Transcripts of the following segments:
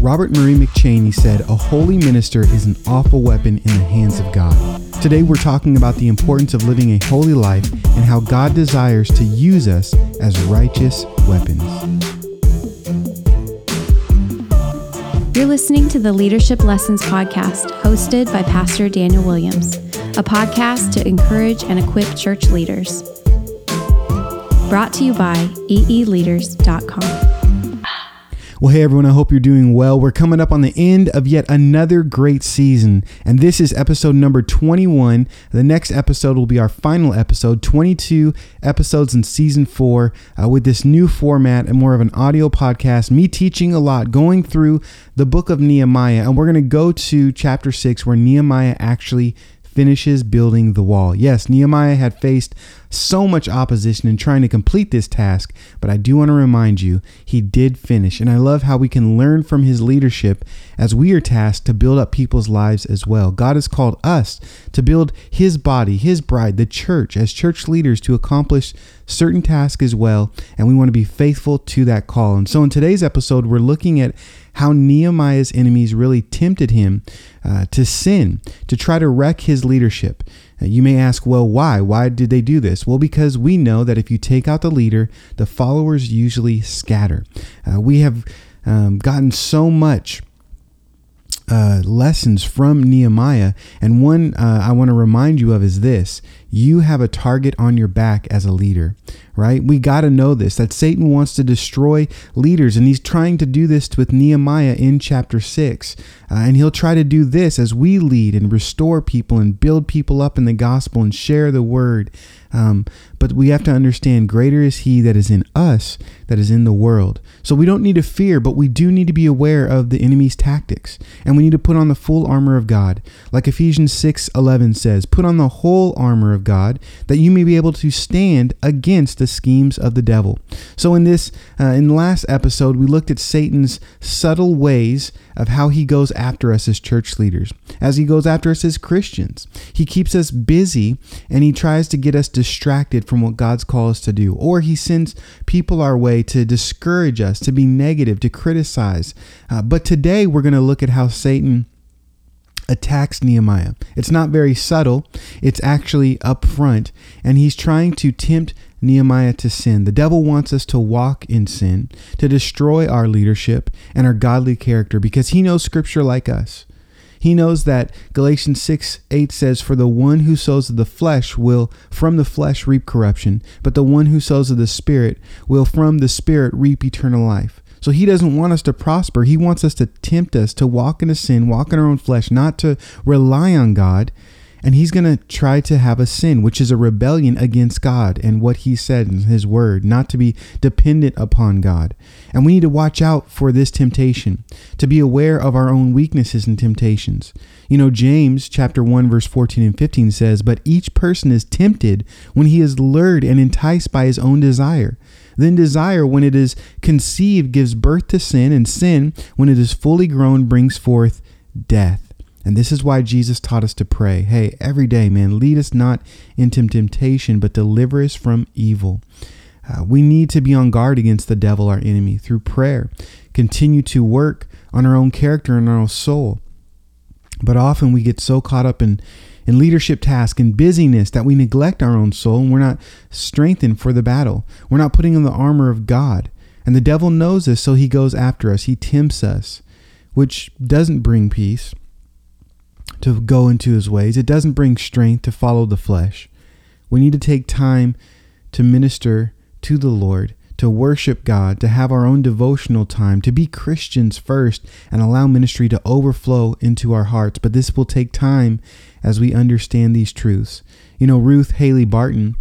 Robert Murray McCheyne said, A holy minister is an awful weapon in the hands of God. Today we're talking about the importance of living a holy life and how God desires to use us as righteous weapons. You're listening to the Leadership Lessons Podcast, hosted by Pastor Daniel Williams, a podcast to encourage and equip church leaders. Brought to you by eeleaders.com. Well, hey everyone, I hope you're doing well. We're coming up on the end of yet another great season, and this is episode number 21. The next episode will be our final episode, 22 episodes in season four, uh, with this new format and more of an audio podcast. Me teaching a lot, going through the book of Nehemiah, and we're going to go to chapter six where Nehemiah actually finishes building the wall. Yes, Nehemiah had faced so much opposition in trying to complete this task, but I do want to remind you, he did finish. And I love how we can learn from his leadership as we are tasked to build up people's lives as well. God has called us to build his body, his bride, the church, as church leaders to accomplish certain tasks as well. And we want to be faithful to that call. And so in today's episode, we're looking at how Nehemiah's enemies really tempted him uh, to sin, to try to wreck his leadership. You may ask, well, why? Why did they do this? Well, because we know that if you take out the leader, the followers usually scatter. Uh, we have um, gotten so much uh, lessons from Nehemiah. And one uh, I want to remind you of is this you have a target on your back as a leader, right? We got to know this that Satan wants to destroy leaders, and he's trying to do this with Nehemiah in chapter 6. Uh, and he'll try to do this as we lead and restore people and build people up in the gospel and share the word. Um, but we have to understand greater is he that is in us that is in the world. So we don't need to fear, but we do need to be aware of the enemy's tactics. And we need to put on the full armor of God. Like Ephesians 6 11 says, Put on the whole armor of God that you may be able to stand against the schemes of the devil. So in this, uh, in the last episode, we looked at Satan's subtle ways of how he goes after us as church leaders, as he goes after us as Christians. He keeps us busy and he tries to get us distracted from what God's called us to do, or he sends people our way to discourage us, to be negative, to criticize. Uh, but today we're going to look at how Satan attacks Nehemiah. It's not very subtle, it's actually up front, and he's trying to tempt Nehemiah to sin. The devil wants us to walk in sin, to destroy our leadership and our godly character because he knows scripture like us. He knows that Galatians 6 8 says, For the one who sows of the flesh will from the flesh reap corruption, but the one who sows of the Spirit will from the Spirit reap eternal life. So he doesn't want us to prosper. He wants us to tempt us to walk into sin, walk in our own flesh, not to rely on God. And he's going to try to have a sin, which is a rebellion against God and what he said in his word, not to be dependent upon God. And we need to watch out for this temptation, to be aware of our own weaknesses and temptations. You know, James chapter 1 verse 14 and 15 says, "But each person is tempted when he is lured and enticed by his own desire. Then desire when it is conceived gives birth to sin, and sin when it is fully grown brings forth death." And this is why Jesus taught us to pray. Hey, every day, man, lead us not into temptation, but deliver us from evil. Uh, we need to be on guard against the devil, our enemy, through prayer. Continue to work on our own character and our own soul. But often we get so caught up in, in leadership tasks and busyness that we neglect our own soul and we're not strengthened for the battle. We're not putting on the armor of God. And the devil knows this, so he goes after us. He tempts us, which doesn't bring peace to go into his ways. It doesn't bring strength to follow the flesh. We need to take time to minister to the Lord, to worship God, to have our own devotional time, to be Christians first and allow ministry to overflow into our hearts. But this will take time as we understand these truths. You know, Ruth Haley Barton,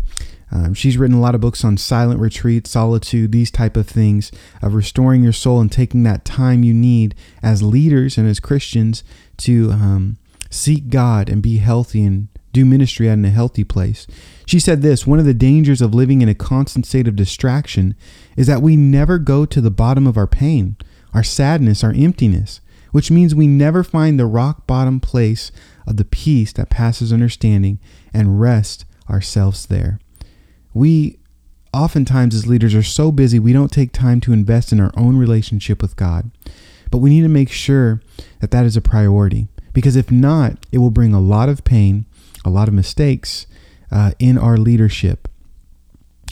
um, she's written a lot of books on silent retreat, solitude, these type of things of restoring your soul and taking that time you need as leaders and as Christians to um, seek God and be healthy and do ministry out in a healthy place. She said this one of the dangers of living in a constant state of distraction is that we never go to the bottom of our pain, our sadness, our emptiness, which means we never find the rock bottom place of the peace that passes understanding and rest ourselves there. We oftentimes, as leaders, are so busy we don't take time to invest in our own relationship with God. But we need to make sure that that is a priority because if not, it will bring a lot of pain, a lot of mistakes uh, in our leadership.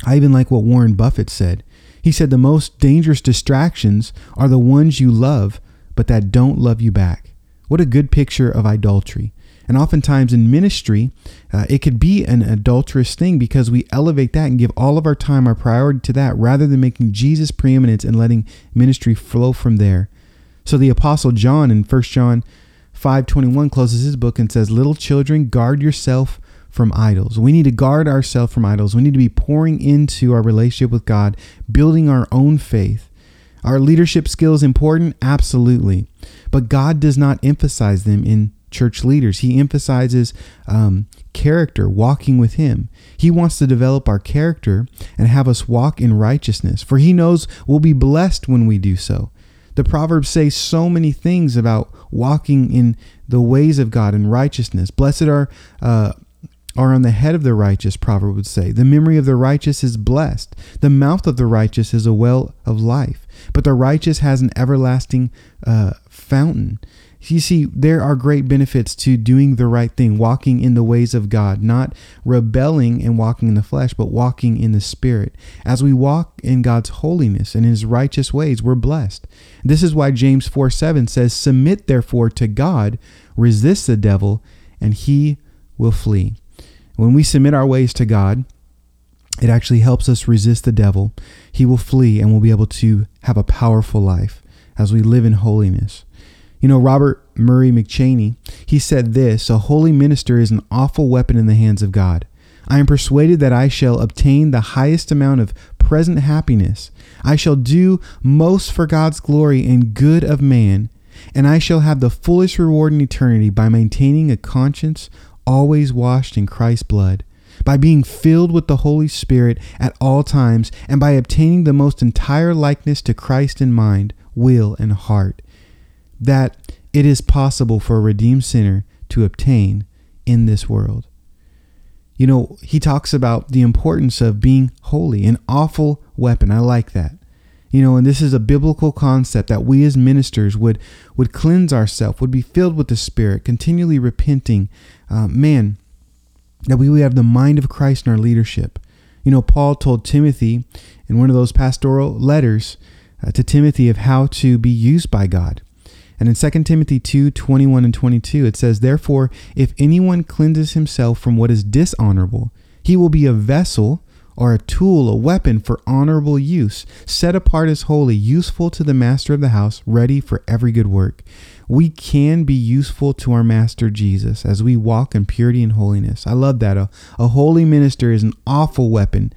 I even like what Warren Buffett said. He said the most dangerous distractions are the ones you love, but that don't love you back. What a good picture of idolatry. And oftentimes in ministry, uh, it could be an adulterous thing because we elevate that and give all of our time, our priority to that, rather than making Jesus preeminence and letting ministry flow from there. So the apostle John in 1 John 5:21 closes his book and says, "Little children, guard yourself from idols. We need to guard ourselves from idols. We need to be pouring into our relationship with God, building our own faith. Our leadership skills important? Absolutely. But God does not emphasize them in church leaders. He emphasizes um, character, walking with Him. He wants to develop our character and have us walk in righteousness, for He knows we'll be blessed when we do so. The Proverbs say so many things about walking in the ways of God and righteousness. Blessed are uh, are on the head of the righteous, proverb would say. The memory of the righteous is blessed. The mouth of the righteous is a well of life, but the righteous has an everlasting uh, fountain. You see, there are great benefits to doing the right thing, walking in the ways of God, not rebelling and walking in the flesh, but walking in the Spirit. As we walk in God's holiness and His righteous ways, we're blessed. This is why James 4 7 says, Submit therefore to God, resist the devil, and he will flee. When we submit our ways to God, it actually helps us resist the devil. He will flee and we'll be able to have a powerful life as we live in holiness. You know, Robert Murray McCheyne, he said this A holy minister is an awful weapon in the hands of God. I am persuaded that I shall obtain the highest amount of present happiness. I shall do most for God's glory and good of man, and I shall have the fullest reward in eternity by maintaining a conscience always washed in Christ's blood, by being filled with the Holy Spirit at all times, and by obtaining the most entire likeness to Christ in mind, will, and heart, that it is possible for a redeemed sinner to obtain in this world. You know, he talks about the importance of being holy, an awful weapon. I like that. You know, and this is a biblical concept that we as ministers would would cleanse ourselves, would be filled with the Spirit, continually repenting. Uh, man, that we would have the mind of Christ in our leadership. You know, Paul told Timothy in one of those pastoral letters uh, to Timothy of how to be used by God. And in 2 Timothy 2 21 and 22, it says, Therefore, if anyone cleanses himself from what is dishonorable, he will be a vessel or a tool, a weapon for honorable use, set apart as holy, useful to the master of the house, ready for every good work. We can be useful to our master Jesus as we walk in purity and holiness. I love that. A, a holy minister is an awful weapon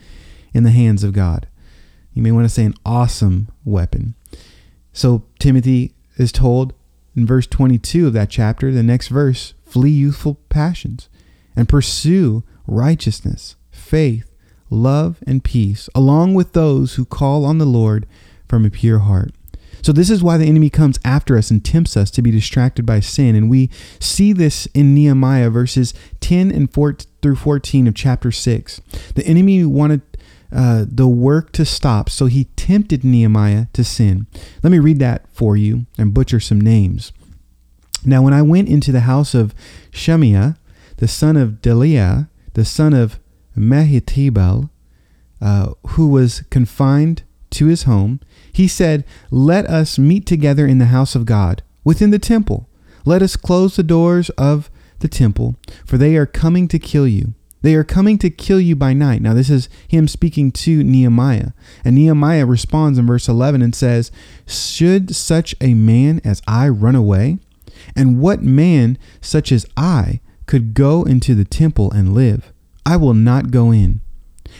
in the hands of God. You may want to say an awesome weapon. So Timothy is told in verse 22 of that chapter, the next verse, flee youthful passions and pursue righteousness, faith, love, and peace, along with those who call on the Lord from a pure heart. So, this is why the enemy comes after us and tempts us to be distracted by sin. And we see this in Nehemiah verses 10 and 4 through 14 of chapter 6. The enemy wanted uh, the work to stop, so he tempted Nehemiah to sin. Let me read that for you and butcher some names. Now, when I went into the house of Shemaiah, the son of Delaiah, the son of Mehetabel, uh, who was confined to his home, he said, Let us meet together in the house of God, within the temple. Let us close the doors of the temple, for they are coming to kill you. They are coming to kill you by night. Now, this is him speaking to Nehemiah. And Nehemiah responds in verse 11 and says, Should such a man as I run away? And what man such as I could go into the temple and live? I will not go in.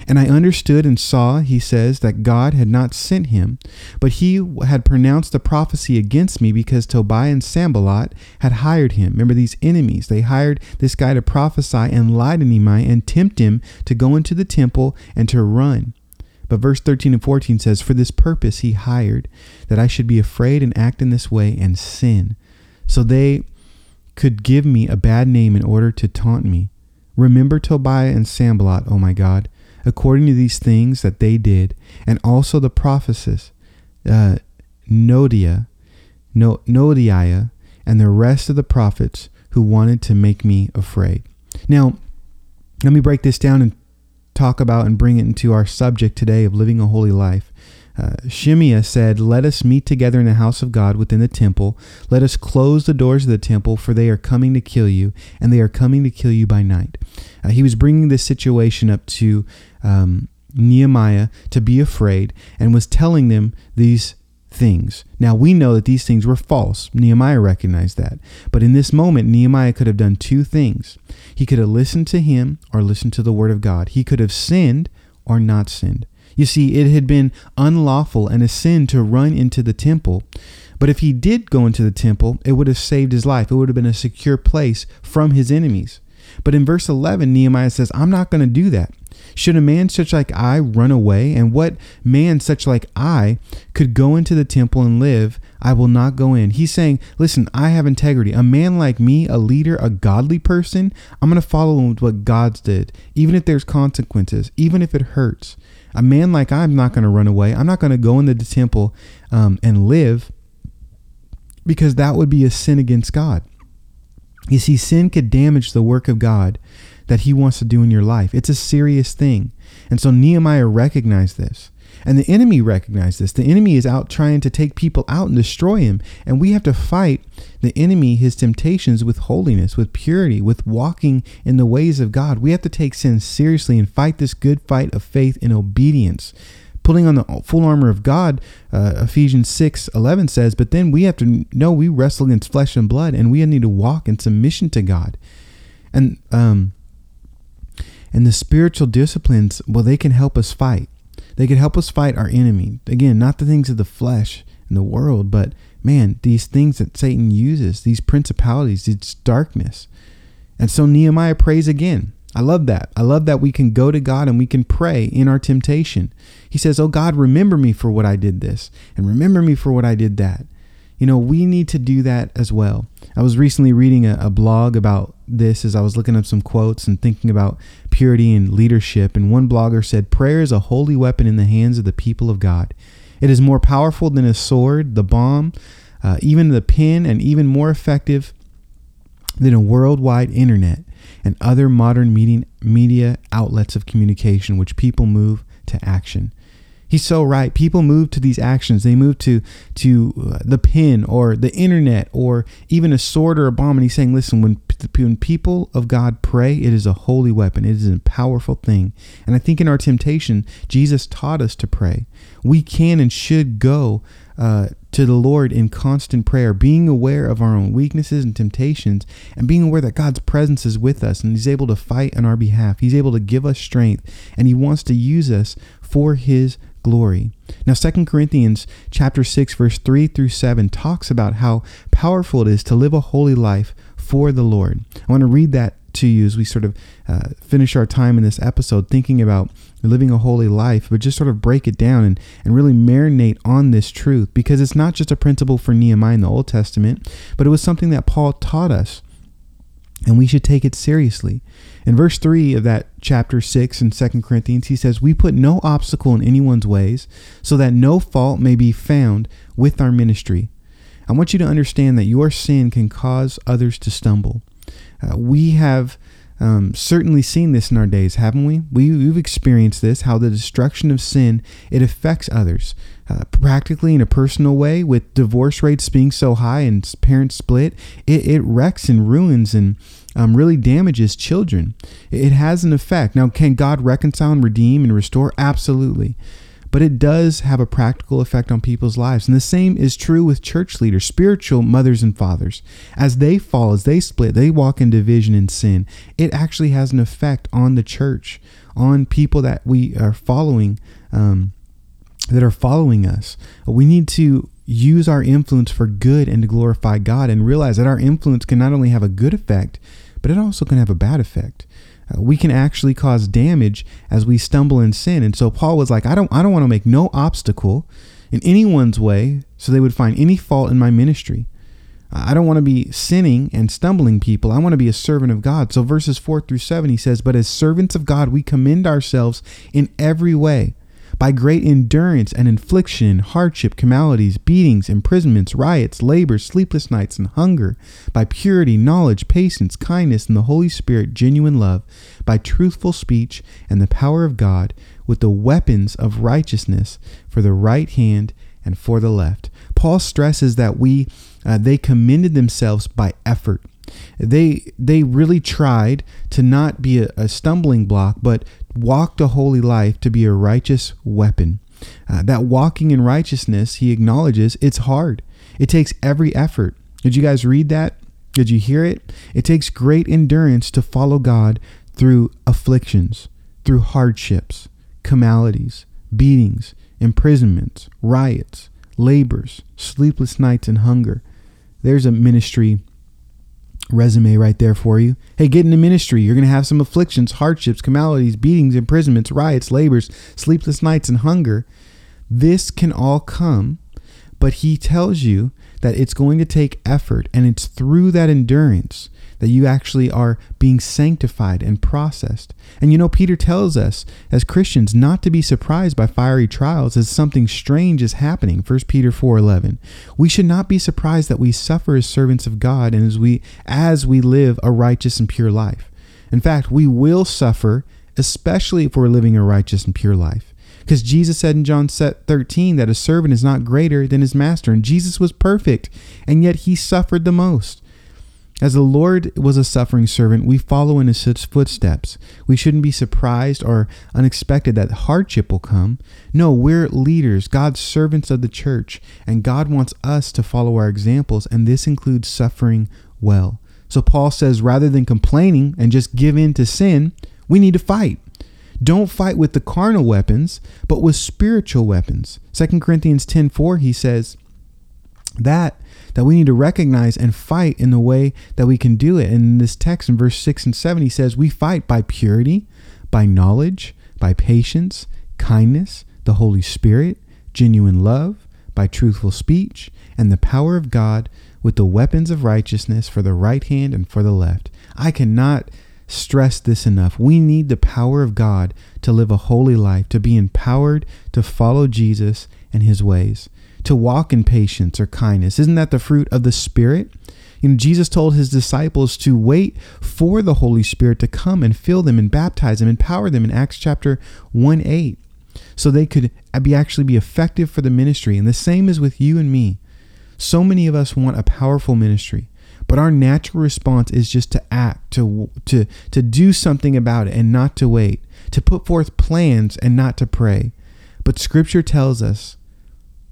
And I understood and saw, he says, that God had not sent him, but he had pronounced the prophecy against me because Tobiah and Sanballat had hired him. Remember these enemies. They hired this guy to prophesy and lie to Nehemiah and tempt him to go into the temple and to run. But verse 13 and 14 says, For this purpose he hired, that I should be afraid and act in this way and sin. So they could give me a bad name in order to taunt me. Remember Tobiah and Sanballat, O my God, according to these things that they did, and also the prophetess uh, Noadiah, no- and the rest of the prophets who wanted to make me afraid. Now, let me break this down and talk about and bring it into our subject today of living a holy life. Uh, Shimei said, Let us meet together in the house of God within the temple. Let us close the doors of the temple, for they are coming to kill you, and they are coming to kill you by night. Uh, he was bringing this situation up to um, Nehemiah to be afraid and was telling them these things. Now we know that these things were false. Nehemiah recognized that. But in this moment, Nehemiah could have done two things. He could have listened to him or listened to the word of God. He could have sinned or not sinned. You see, it had been unlawful and a sin to run into the temple. But if he did go into the temple, it would have saved his life. It would have been a secure place from his enemies. But in verse 11, Nehemiah says, I'm not going to do that. Should a man such like I run away? And what man such like I could go into the temple and live? I will not go in. He's saying, Listen, I have integrity. A man like me, a leader, a godly person, I'm going to follow what God's did, even if there's consequences, even if it hurts. A man like I'm not going to run away. I'm not going to go into the temple um, and live because that would be a sin against God. You see, sin could damage the work of God that he wants to do in your life. It's a serious thing. And so Nehemiah recognized this. And the enemy recognized this. The enemy is out trying to take people out and destroy him. And we have to fight the enemy, his temptations, with holiness, with purity, with walking in the ways of God. We have to take sin seriously and fight this good fight of faith and obedience. Putting on the full armor of God, uh, Ephesians 6 11 says, But then we have to know we wrestle against flesh and blood, and we need to walk in submission to God. And um, and the spiritual disciplines, well, they can help us fight. They could help us fight our enemy. Again, not the things of the flesh and the world, but man, these things that Satan uses, these principalities, it's darkness. And so Nehemiah prays again. I love that. I love that we can go to God and we can pray in our temptation. He says, Oh God, remember me for what I did this, and remember me for what I did that. You know, we need to do that as well. I was recently reading a, a, blog about this as I was looking up some quotes and thinking about purity and leadership. And one blogger said, Prayer is a holy weapon in the hands of the people of God. It is more powerful than a sword, the bomb, uh, even the pen, and even more effective than a worldwide internet and other modern media, media outlets of communication, which people move to action. He's so right. People move to these actions. They move to to uh, the pen or the internet or even a sword or a bomb. And he's saying, listen, when when people of God pray, it is a holy weapon. It is a powerful thing. And I think in our temptation, Jesus taught us to pray. We can and should go uh, to the Lord in constant prayer, being aware of our own weaknesses and temptations, and being aware that God's presence is with us and He's able to fight on our behalf. He's able to give us strength, and He wants to use us for His glory. Now 2 Corinthians chapter 6 verse 3 through 7 talks about how powerful it is to live a holy life for the Lord. I want to read that to you as we sort of uh, finish our time in this episode thinking about living a holy life, but just sort of break it down and, and really marinate on this truth because it's not just a principle for Nehemiah in the Old Testament, but it was something that Paul taught us and we should take it seriously. In verse 3 of that chapter 6 in 2 Corinthians, he says, We put no obstacle in anyone's ways, so that no fault may be found with our ministry. I want you to understand that your sin can cause others to stumble. Uh, we have um, certainly seen this in our days, haven't we? we? We've experienced this, how the destruction of sin, it affects others. Uh, practically in a personal way, with divorce rates being so high and parents split, it, it wrecks and ruins and um, really damages children. It has an effect. Now, can God reconcile and redeem and restore? Absolutely. But it does have a practical effect on people's lives. And the same is true with church leaders, spiritual mothers and fathers. As they fall, as they split, they walk in division and sin. It actually has an effect on the church, on people that we are following. Um, that are following us. We need to use our influence for good and to glorify God and realize that our influence can not only have a good effect, but it also can have a bad effect. Uh, we can actually cause damage as we stumble in sin. And so Paul was like, I don't I don't want to make no obstacle in anyone's way so they would find any fault in my ministry. I don't want to be sinning and stumbling people. I want to be a servant of God. So verses 4 through 7 he says, "But as servants of God we commend ourselves in every way." By great endurance and infliction, hardship, calamities, beatings, imprisonments, riots, labors, sleepless nights, and hunger, by purity, knowledge, patience, kindness, and the Holy Spirit, genuine love, by truthful speech and the power of God, with the weapons of righteousness for the right hand and for the left. Paul stresses that we uh, they commended themselves by effort. They they really tried to not be a, a stumbling block, but walked a holy life to be a righteous weapon. Uh, that walking in righteousness, he acknowledges, it's hard. It takes every effort. Did you guys read that? Did you hear it? It takes great endurance to follow God through afflictions, through hardships, calamities, beatings, imprisonments, riots, labors, sleepless nights, and hunger. There's a ministry resume right there for you. Hey, get into ministry. You're going to have some afflictions, hardships, calamities, beatings, imprisonments, riots, labors, sleepless nights, and hunger. This can all come, but he tells you that it's going to take effort, and it's through that endurance that you actually are being sanctified and processed. And you know, Peter tells us as Christians not to be surprised by fiery trials as something strange is happening. 1 Peter 4:11. We should not be surprised that we suffer as servants of God and as we as we live a righteous and pure life. In fact, we will suffer especially if we're living a righteous and pure life. Because Jesus said in John 13 that a servant is not greater than his master, and Jesus was perfect, and yet he suffered the most. As the Lord was a suffering servant, we follow in his footsteps. We shouldn't be surprised or unexpected that hardship will come. No, we're leaders, God's servants of the church, and God wants us to follow our examples, and this includes suffering well. So Paul says rather than complaining and just give in to sin, we need to fight. Don't fight with the carnal weapons, but with spiritual weapons. 2 Corinthians 10:4 he says that that we need to recognize and fight in the way that we can do it. And in this text in verse 6 and 7, he says, We fight by purity, by knowledge, by patience, kindness, the Holy Spirit, genuine love, by truthful speech, and the power of God with the weapons of righteousness for the right hand and for the left. I cannot stress this enough. We need the power of God to live a holy life, to be empowered to follow Jesus and his ways to walk in patience or kindness. Isn't that the fruit of the Spirit? You know, Jesus told his disciples to wait for the Holy Spirit to come and fill them and baptize them, empower them in Acts chapter 1 8, so they could be actually be effective for the ministry. And the same is with you and me. So many of us want a powerful ministry, but our natural response is just to act, to to to do something about it and not to wait, to put forth plans and not to pray. But scripture tells us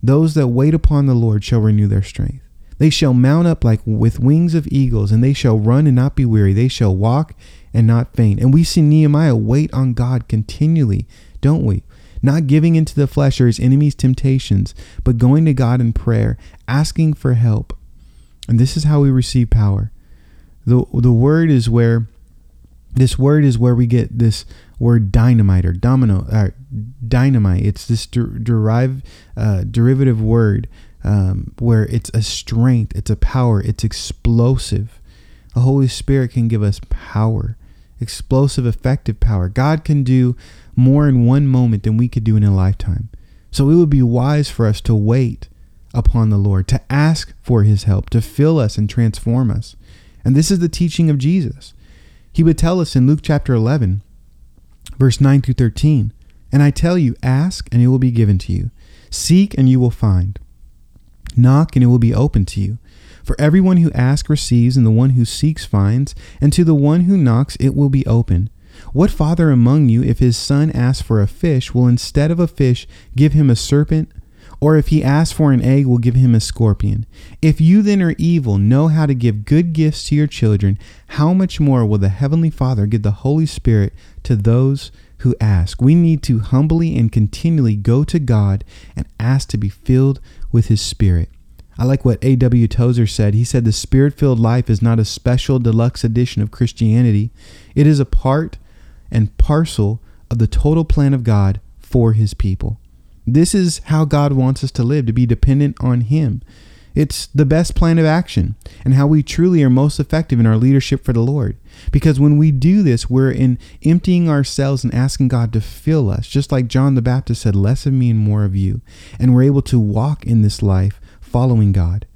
those that wait upon the Lord shall renew their strength. They shall mount up like with wings of eagles, and they shall run and not be weary. They shall walk and not faint. And we see Nehemiah wait on God continually, don't we? Not giving into the flesh or his enemy's temptations, but going to God in prayer, asking for help. And this is how we receive power. The, the word is where, this word is where we get this word dynamite or domino, or dynamite. It's this der- uh, derivative word um, where it's a strength, it's a power, it's explosive. The Holy Spirit can give us power, explosive, effective power. God can do more in one moment than we could do in a lifetime. So it would be wise for us to wait upon the Lord, to ask for his help, to fill us and transform us. And this is the teaching of Jesus. He would tell us in Luke chapter 11, verse 9 through 13 And I tell you, ask, and it will be given to you. Seek, and you will find. Knock, and it will be open to you. For everyone who asks receives, and the one who seeks finds, and to the one who knocks it will be open. What father among you, if his son asks for a fish, will instead of a fish give him a serpent? Or if he asks for an egg, will give him a scorpion? If you then are evil, know how to give good gifts to your children, how much more will the Heavenly Father give the Holy Spirit to those who ask? We need to humbly and continually go to God and ask to be filled with His Spirit. I like what A.W. Tozer said. He said, The spirit filled life is not a special deluxe edition of Christianity, it is a part and parcel of the total plan of God for His people. This is how God wants us to live, to be dependent on Him. It's the best plan of action and how we truly are most effective in our leadership for the Lord. Because when we do this, we're in emptying ourselves and asking God to fill us, just like John the Baptist said, less of me and more of you. And we're able to walk in this life following God.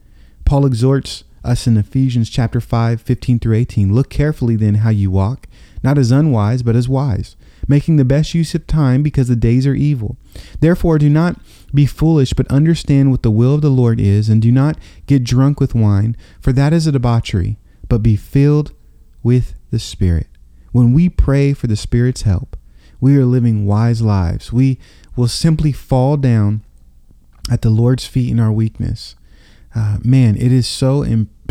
Paul exhorts us in Ephesians chapter 5, 15 through 18. Look carefully then how you walk, not as unwise, but as wise, making the best use of time because the days are evil. Therefore, do not be foolish, but understand what the will of the Lord is, and do not get drunk with wine, for that is a debauchery, but be filled with the Spirit. When we pray for the Spirit's help, we are living wise lives. We will simply fall down at the Lord's feet in our weakness. Uh, man, it is so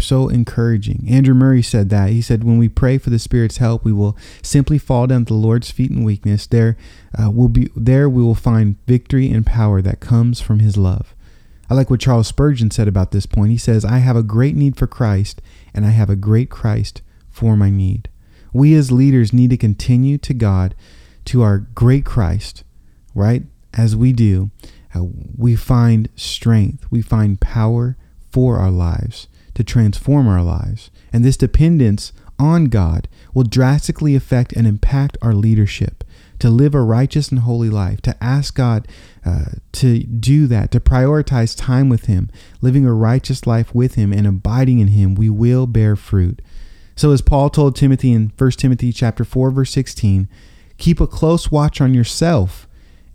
so encouraging. Andrew Murray said that. He said, "When we pray for the Spirit's help, we will simply fall down at the Lord's feet in weakness. There uh, will be there we will find victory and power that comes from His love." I like what Charles Spurgeon said about this point. He says, "I have a great need for Christ, and I have a great Christ for my need." We as leaders need to continue to God, to our great Christ, right? As we do, uh, we find strength, we find power for our lives to transform our lives. And this dependence on God will drastically affect and impact our leadership to live a righteous and holy life, to ask God uh, to do that, to prioritize time with Him, living a righteous life with Him, and abiding in Him, we will bear fruit. So as Paul told Timothy in 1 Timothy chapter 4 verse 16, keep a close watch on yourself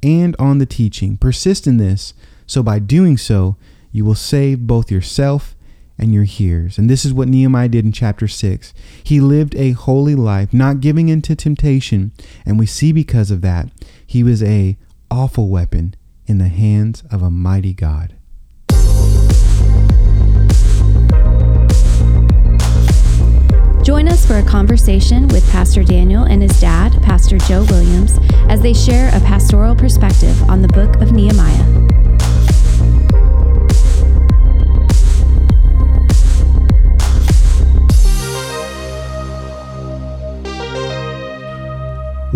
and on the teaching. Persist in this, so by doing so, you will save both yourself and your hearers. And this is what Nehemiah did in chapter 6. He lived a holy life, not giving in to temptation, and we see because of that, he was a awful weapon in the hands of a mighty God. Join us for a conversation with Pastor Daniel and his dad, Pastor Joe Williams, as they share a pastoral perspective on the book of Nehemiah.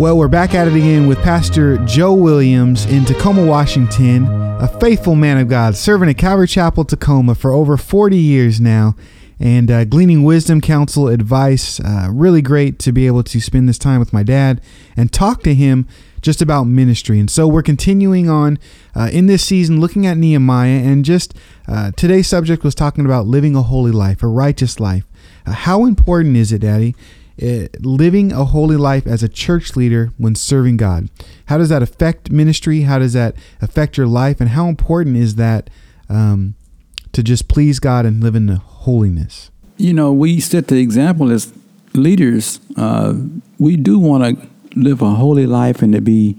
Well, we're back at it again with Pastor Joe Williams in Tacoma, Washington, a faithful man of God, serving at Calvary Chapel, Tacoma for over 40 years now, and uh, gleaning wisdom, counsel, advice. Uh, really great to be able to spend this time with my dad and talk to him just about ministry. And so we're continuing on uh, in this season looking at Nehemiah, and just uh, today's subject was talking about living a holy life, a righteous life. Uh, how important is it, Daddy? Uh, living a holy life as a church leader when serving God. How does that affect ministry? How does that affect your life? And how important is that um, to just please God and live in holiness? You know, we set the example as leaders. Uh, we do want to live a holy life and to be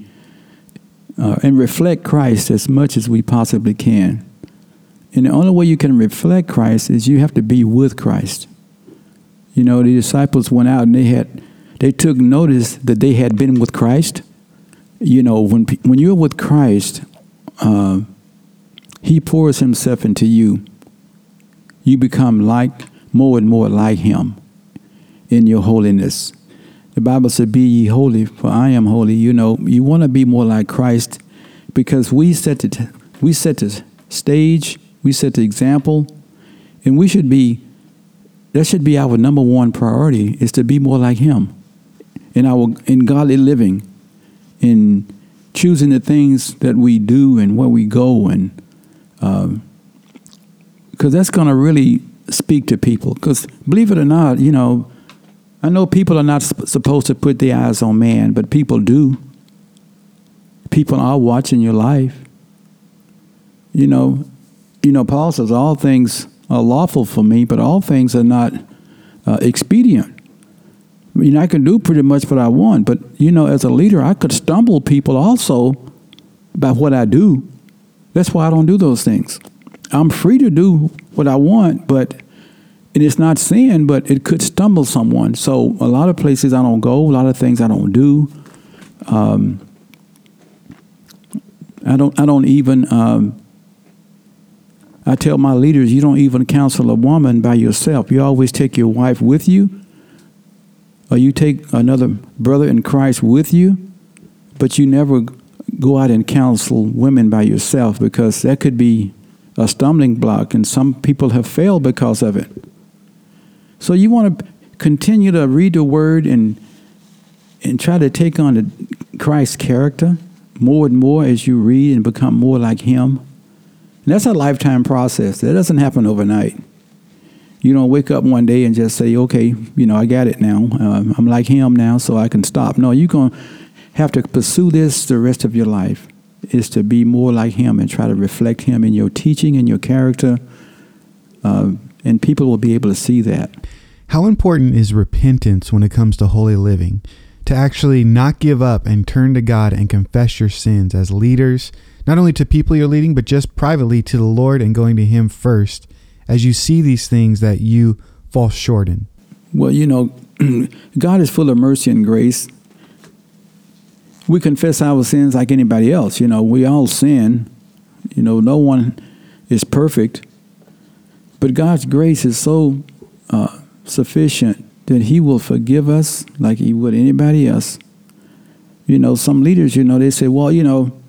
uh, and reflect Christ as much as we possibly can. And the only way you can reflect Christ is you have to be with Christ. You know, the disciples went out and they had they took notice that they had been with Christ. You know, when when you're with Christ, uh, He pours Himself into you. You become like more and more like Him in your holiness. The Bible said, "Be ye holy, for I am holy." You know, you want to be more like Christ because we set the we set the stage, we set the example, and we should be that should be our number one priority is to be more like him in our in godly living in choosing the things that we do and where we go and because um, that's going to really speak to people. Because believe it or not you know i know people are not sp- supposed to put their eyes on man but people do. People are watching your life. You know you know paul says all things are lawful for me, but all things are not uh, expedient. I mean, I can do pretty much what I want, but you know, as a leader, I could stumble people also by what I do. That's why I don't do those things. I'm free to do what I want, but and it's not sin, but it could stumble someone. So a lot of places I don't go, a lot of things I don't do. Um, I don't. I don't even um, I tell my leaders, you don't even counsel a woman by yourself. You always take your wife with you, or you take another brother in Christ with you, but you never go out and counsel women by yourself because that could be a stumbling block, and some people have failed because of it. So you want to continue to read the Word and and try to take on Christ's character more and more as you read and become more like Him. And that's a lifetime process. That doesn't happen overnight. You don't wake up one day and just say, "Okay, you know, I got it now. Uh, I'm like Him now, so I can stop." No, you're gonna have to pursue this the rest of your life. Is to be more like Him and try to reflect Him in your teaching and your character, uh, and people will be able to see that. How important is repentance when it comes to holy living? To actually not give up and turn to God and confess your sins as leaders, not only to people you're leading, but just privately to the Lord and going to Him first as you see these things that you fall short in. Well, you know, God is full of mercy and grace. We confess our sins like anybody else. You know, we all sin. You know, no one is perfect. But God's grace is so uh, sufficient that He will forgive us like He would anybody else. You know, some leaders, you know, they say, well, you know,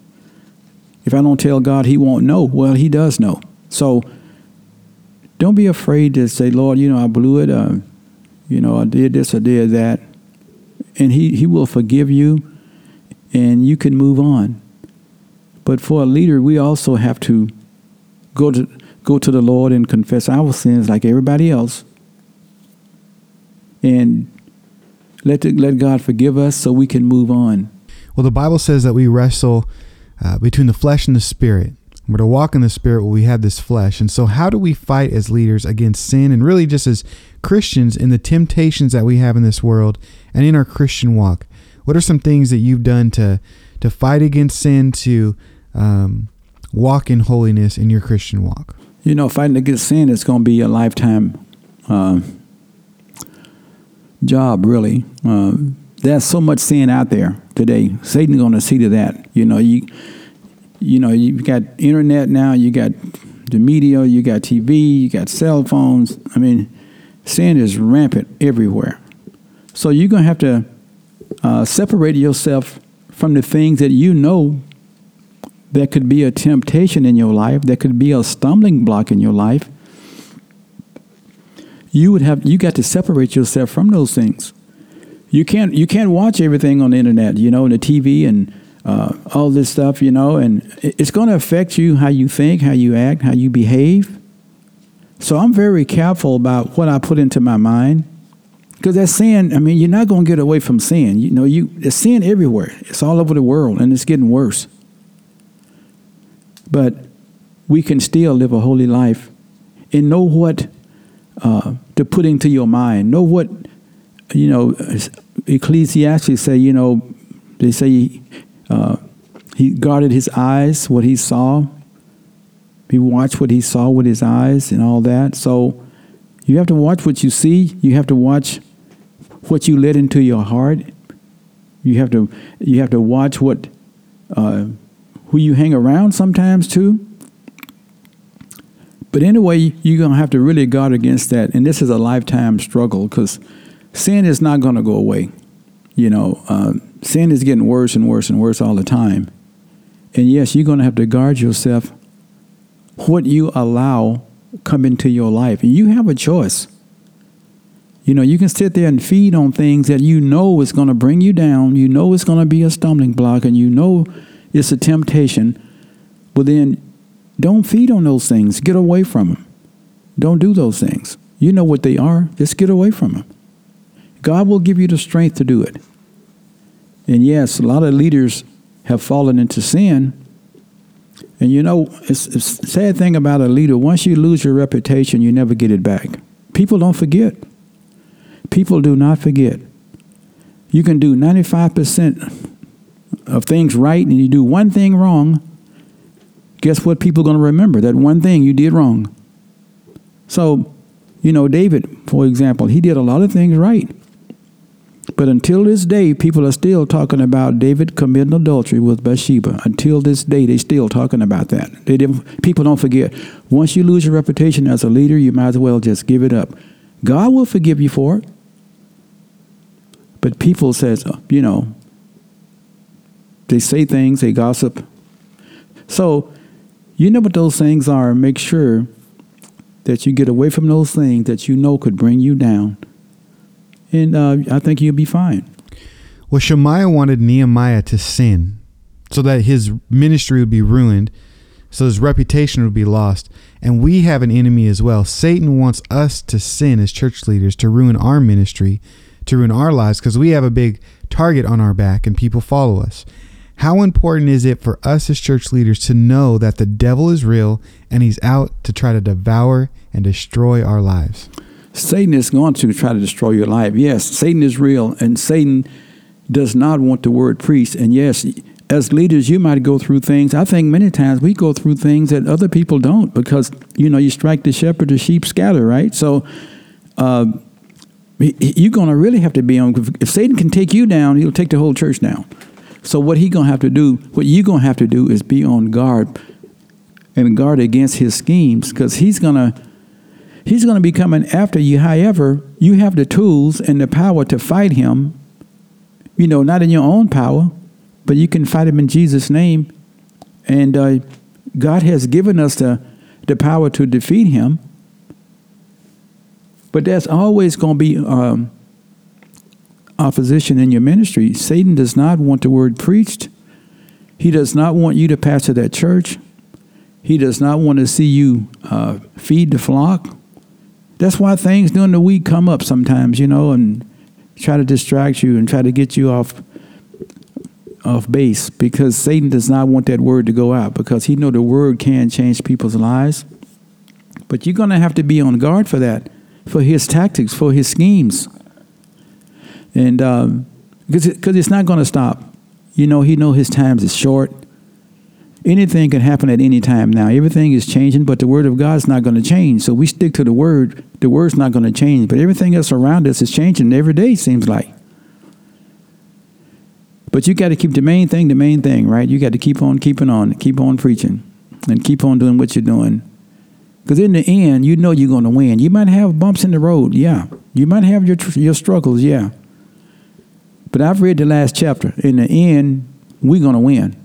if I don't tell God, He won't know. Well, He does know. So don't be afraid to say, Lord, you know, I blew it. Uh, you know, I did this, I did that. And he, he will forgive you and you can move on. But for a leader, we also have to go to go to the Lord and confess our sins like everybody else and let the, let God forgive us so we can move on. Well, the Bible says that we wrestle uh, between the flesh and the spirit. We're to walk in the spirit we have this flesh. And so, how do we fight as leaders against sin and really just as Christians in the temptations that we have in this world and in our Christian walk? What are some things that you've done to to fight against sin, to um, walk in holiness in your Christian walk? You know, fighting against sin is going to be a lifetime uh, job, really. Uh, there's so much sin out there today. Satan's going to see to that. You know, you you know you've got internet now. You got the media. You got TV. You got cell phones. I mean, sin is rampant everywhere. So you're going to have to uh, separate yourself from the things that you know that could be a temptation in your life, that could be a stumbling block in your life you would have you got to separate yourself from those things. You can't you can't watch everything on the internet, you know, and the TV and uh, all this stuff, you know, and it's going to affect you how you think, how you act, how you behave. So I'm very careful about what I put into my mind because that sin. I mean, you're not going to get away from sin. You know, you there's sin everywhere. It's all over the world, and it's getting worse. But we can still live a holy life and know what uh, to put into your mind. Know what, you know, Ecclesiastes say, you know, they say uh, he guarded his eyes, what he saw. He watched what he saw with his eyes and all that. So you have to watch what you see. You have to watch what you let into your heart. You have to you have to watch what uh, who you hang around sometimes too. But anyway, you're going to have to really guard against that. And this is a lifetime struggle because sin is not going to go away. You know, uh, sin is getting worse and worse and worse all the time. And yes, you're going to have to guard yourself what you allow come into your life. And you have a choice. You know, you can sit there and feed on things that you know is going to bring you down. You know it's going to be a stumbling block and you know it's a temptation. But then don't feed on those things. Get away from them. Don't do those things. You know what they are. Just get away from them. God will give you the strength to do it. And yes, a lot of leaders have fallen into sin. And you know, it's, it's a sad thing about a leader. Once you lose your reputation, you never get it back. People don't forget. People do not forget. You can do 95% of things right and you do one thing wrong, guess what people are going to remember? That one thing you did wrong. So, you know, David, for example, he did a lot of things right. But until this day, people are still talking about David committing adultery with Bathsheba. Until this day, they're still talking about that. They didn't, people don't forget. Once you lose your reputation as a leader, you might as well just give it up. God will forgive you for it. But people says, uh, you know, they say things, they gossip. So you know what those things are. Make sure that you get away from those things that you know could bring you down. And uh, I think you'll be fine. Well, Shemaiah wanted Nehemiah to sin so that his ministry would be ruined, so his reputation would be lost. And we have an enemy as well. Satan wants us to sin as church leaders, to ruin our ministry, to ruin our lives, because we have a big target on our back and people follow us. How important is it for us as church leaders to know that the devil is real and he's out to try to devour and destroy our lives? Satan is going to try to destroy your life. Yes, Satan is real, and Satan does not want the word priest. And yes, as leaders, you might go through things. I think many times we go through things that other people don't because, you know, you strike the shepherd, the sheep scatter, right? So, uh, you're going to really have to be on. If Satan can take you down, he'll take the whole church down. So what he going to have to do, what you're going to have to do is be on guard and guard against his schemes because he's going to he's going to be coming after you. However, you have the tools and the power to fight him. You know, not in your own power, but you can fight him in Jesus' name. And uh, God has given us the the power to defeat him. But there's always going to be um, opposition in your ministry. Satan does not want the word preached. He does not want you to pastor that church. He does not want to see you uh, feed the flock. That's why things during the week come up sometimes, you know, and try to distract you and try to get you off off base because Satan does not want that word to go out because he know the word can change people's lives. But you're going to have to be on guard for that, for his tactics, for his schemes and because um, it, it's not going to stop. You know, he know his times is short. Anything can happen at any time now. Everything is changing, but the word of God is not going to change. So we stick to the word. The word's not going to change, but everything else around us is changing every day. Seems like. But you got to keep the main thing the main thing, right? You got to keep on keeping on, keep on preaching, and keep on doing what you're doing. Because in the end, you know you're going to win. You might have bumps in the road, yeah. You might have your your struggles, yeah. But I've read the last chapter. In the end, we're going to win.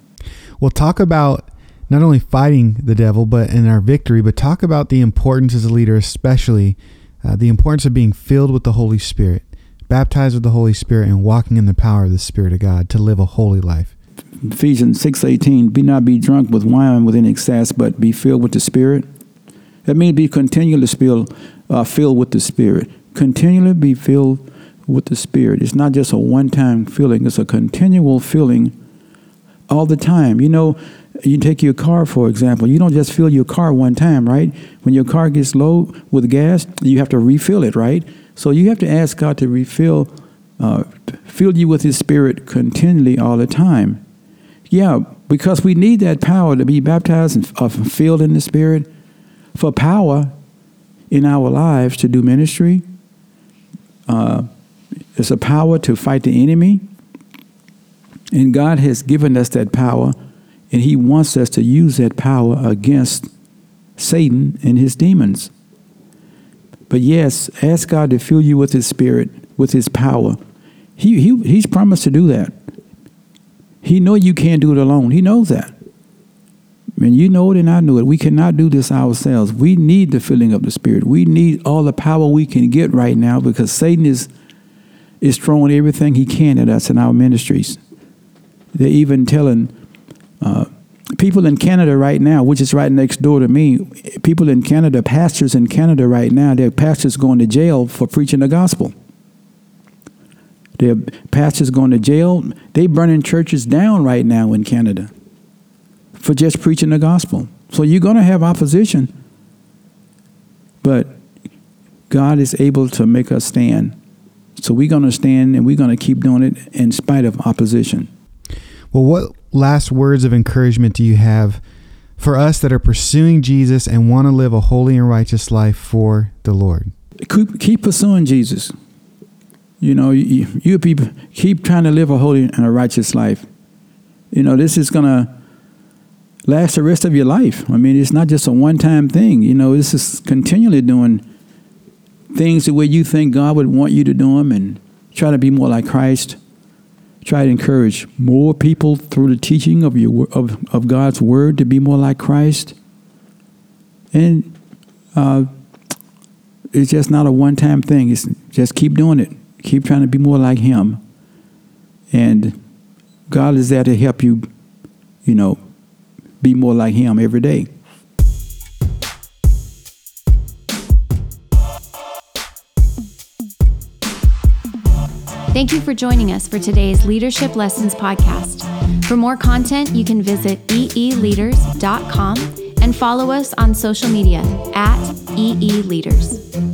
Well, talk about not only fighting the devil, but in our victory, but talk about the importance as a leader, especially uh, the importance of being filled with the Holy Spirit, baptized with the Holy Spirit, and walking in the power of the Spirit of God to live a holy life. Ephesians 6.18, be not be drunk with wine within excess, but be filled with the Spirit. That means be continually filled, uh, filled with the Spirit. Continually be filled with the Spirit. It's not just a one time feeling, it's a continual feeling all the time. You know, you take your car, for example. You don't just fill your car one time, right? When your car gets low with gas, you have to refill it, right? So you have to ask God to refill, uh, fill you with His Spirit continually all the time. Yeah, because we need that power to be baptized and uh, filled in the Spirit for power in our lives to do ministry. Uh, it's a power to fight the enemy. And God has given us that power, and He wants us to use that power against Satan and his demons. But yes, ask God to fill you with His Spirit, with His power. He, he, he's promised to do that. He know you can't do it alone. He knows that. And you know it and I know it. We cannot do this ourselves. We need the filling of the Spirit. We need all the power we can get right now because Satan is is throwing everything he can at us in our ministries. They're even telling uh, people in Canada right now, which is right next door to me, people in Canada, pastors in Canada right now, their pastors going to jail for preaching the gospel. Their pastors going to jail. They burning churches down right now in Canada for just preaching the gospel. So you're going to have opposition, but God is able to make us stand so we're going to stand and we're going to keep doing it in spite of opposition. Well, what last words of encouragement do you have for us that are pursuing Jesus and want to live a holy and righteous life for the Lord? Keep, keep pursuing Jesus. You know, you, you people keep trying to live a holy and a righteous life. You know, this is going to last the rest of your life. I mean, it's not just a one time thing. You know, this is continually doing things the way you think God would want you to do them and try to be more like Christ. Try to encourage more people through the teaching of, your, of, of God's word to be more like Christ. and uh, it's just not a one-time thing. It's just keep doing it. Keep trying to be more like Him, and God is there to help you. You know, be more like Him every day. Thank you for joining us for today's Leadership Lessons podcast. For more content, you can visit eeleaders.com and follow us on social media at eeleaders.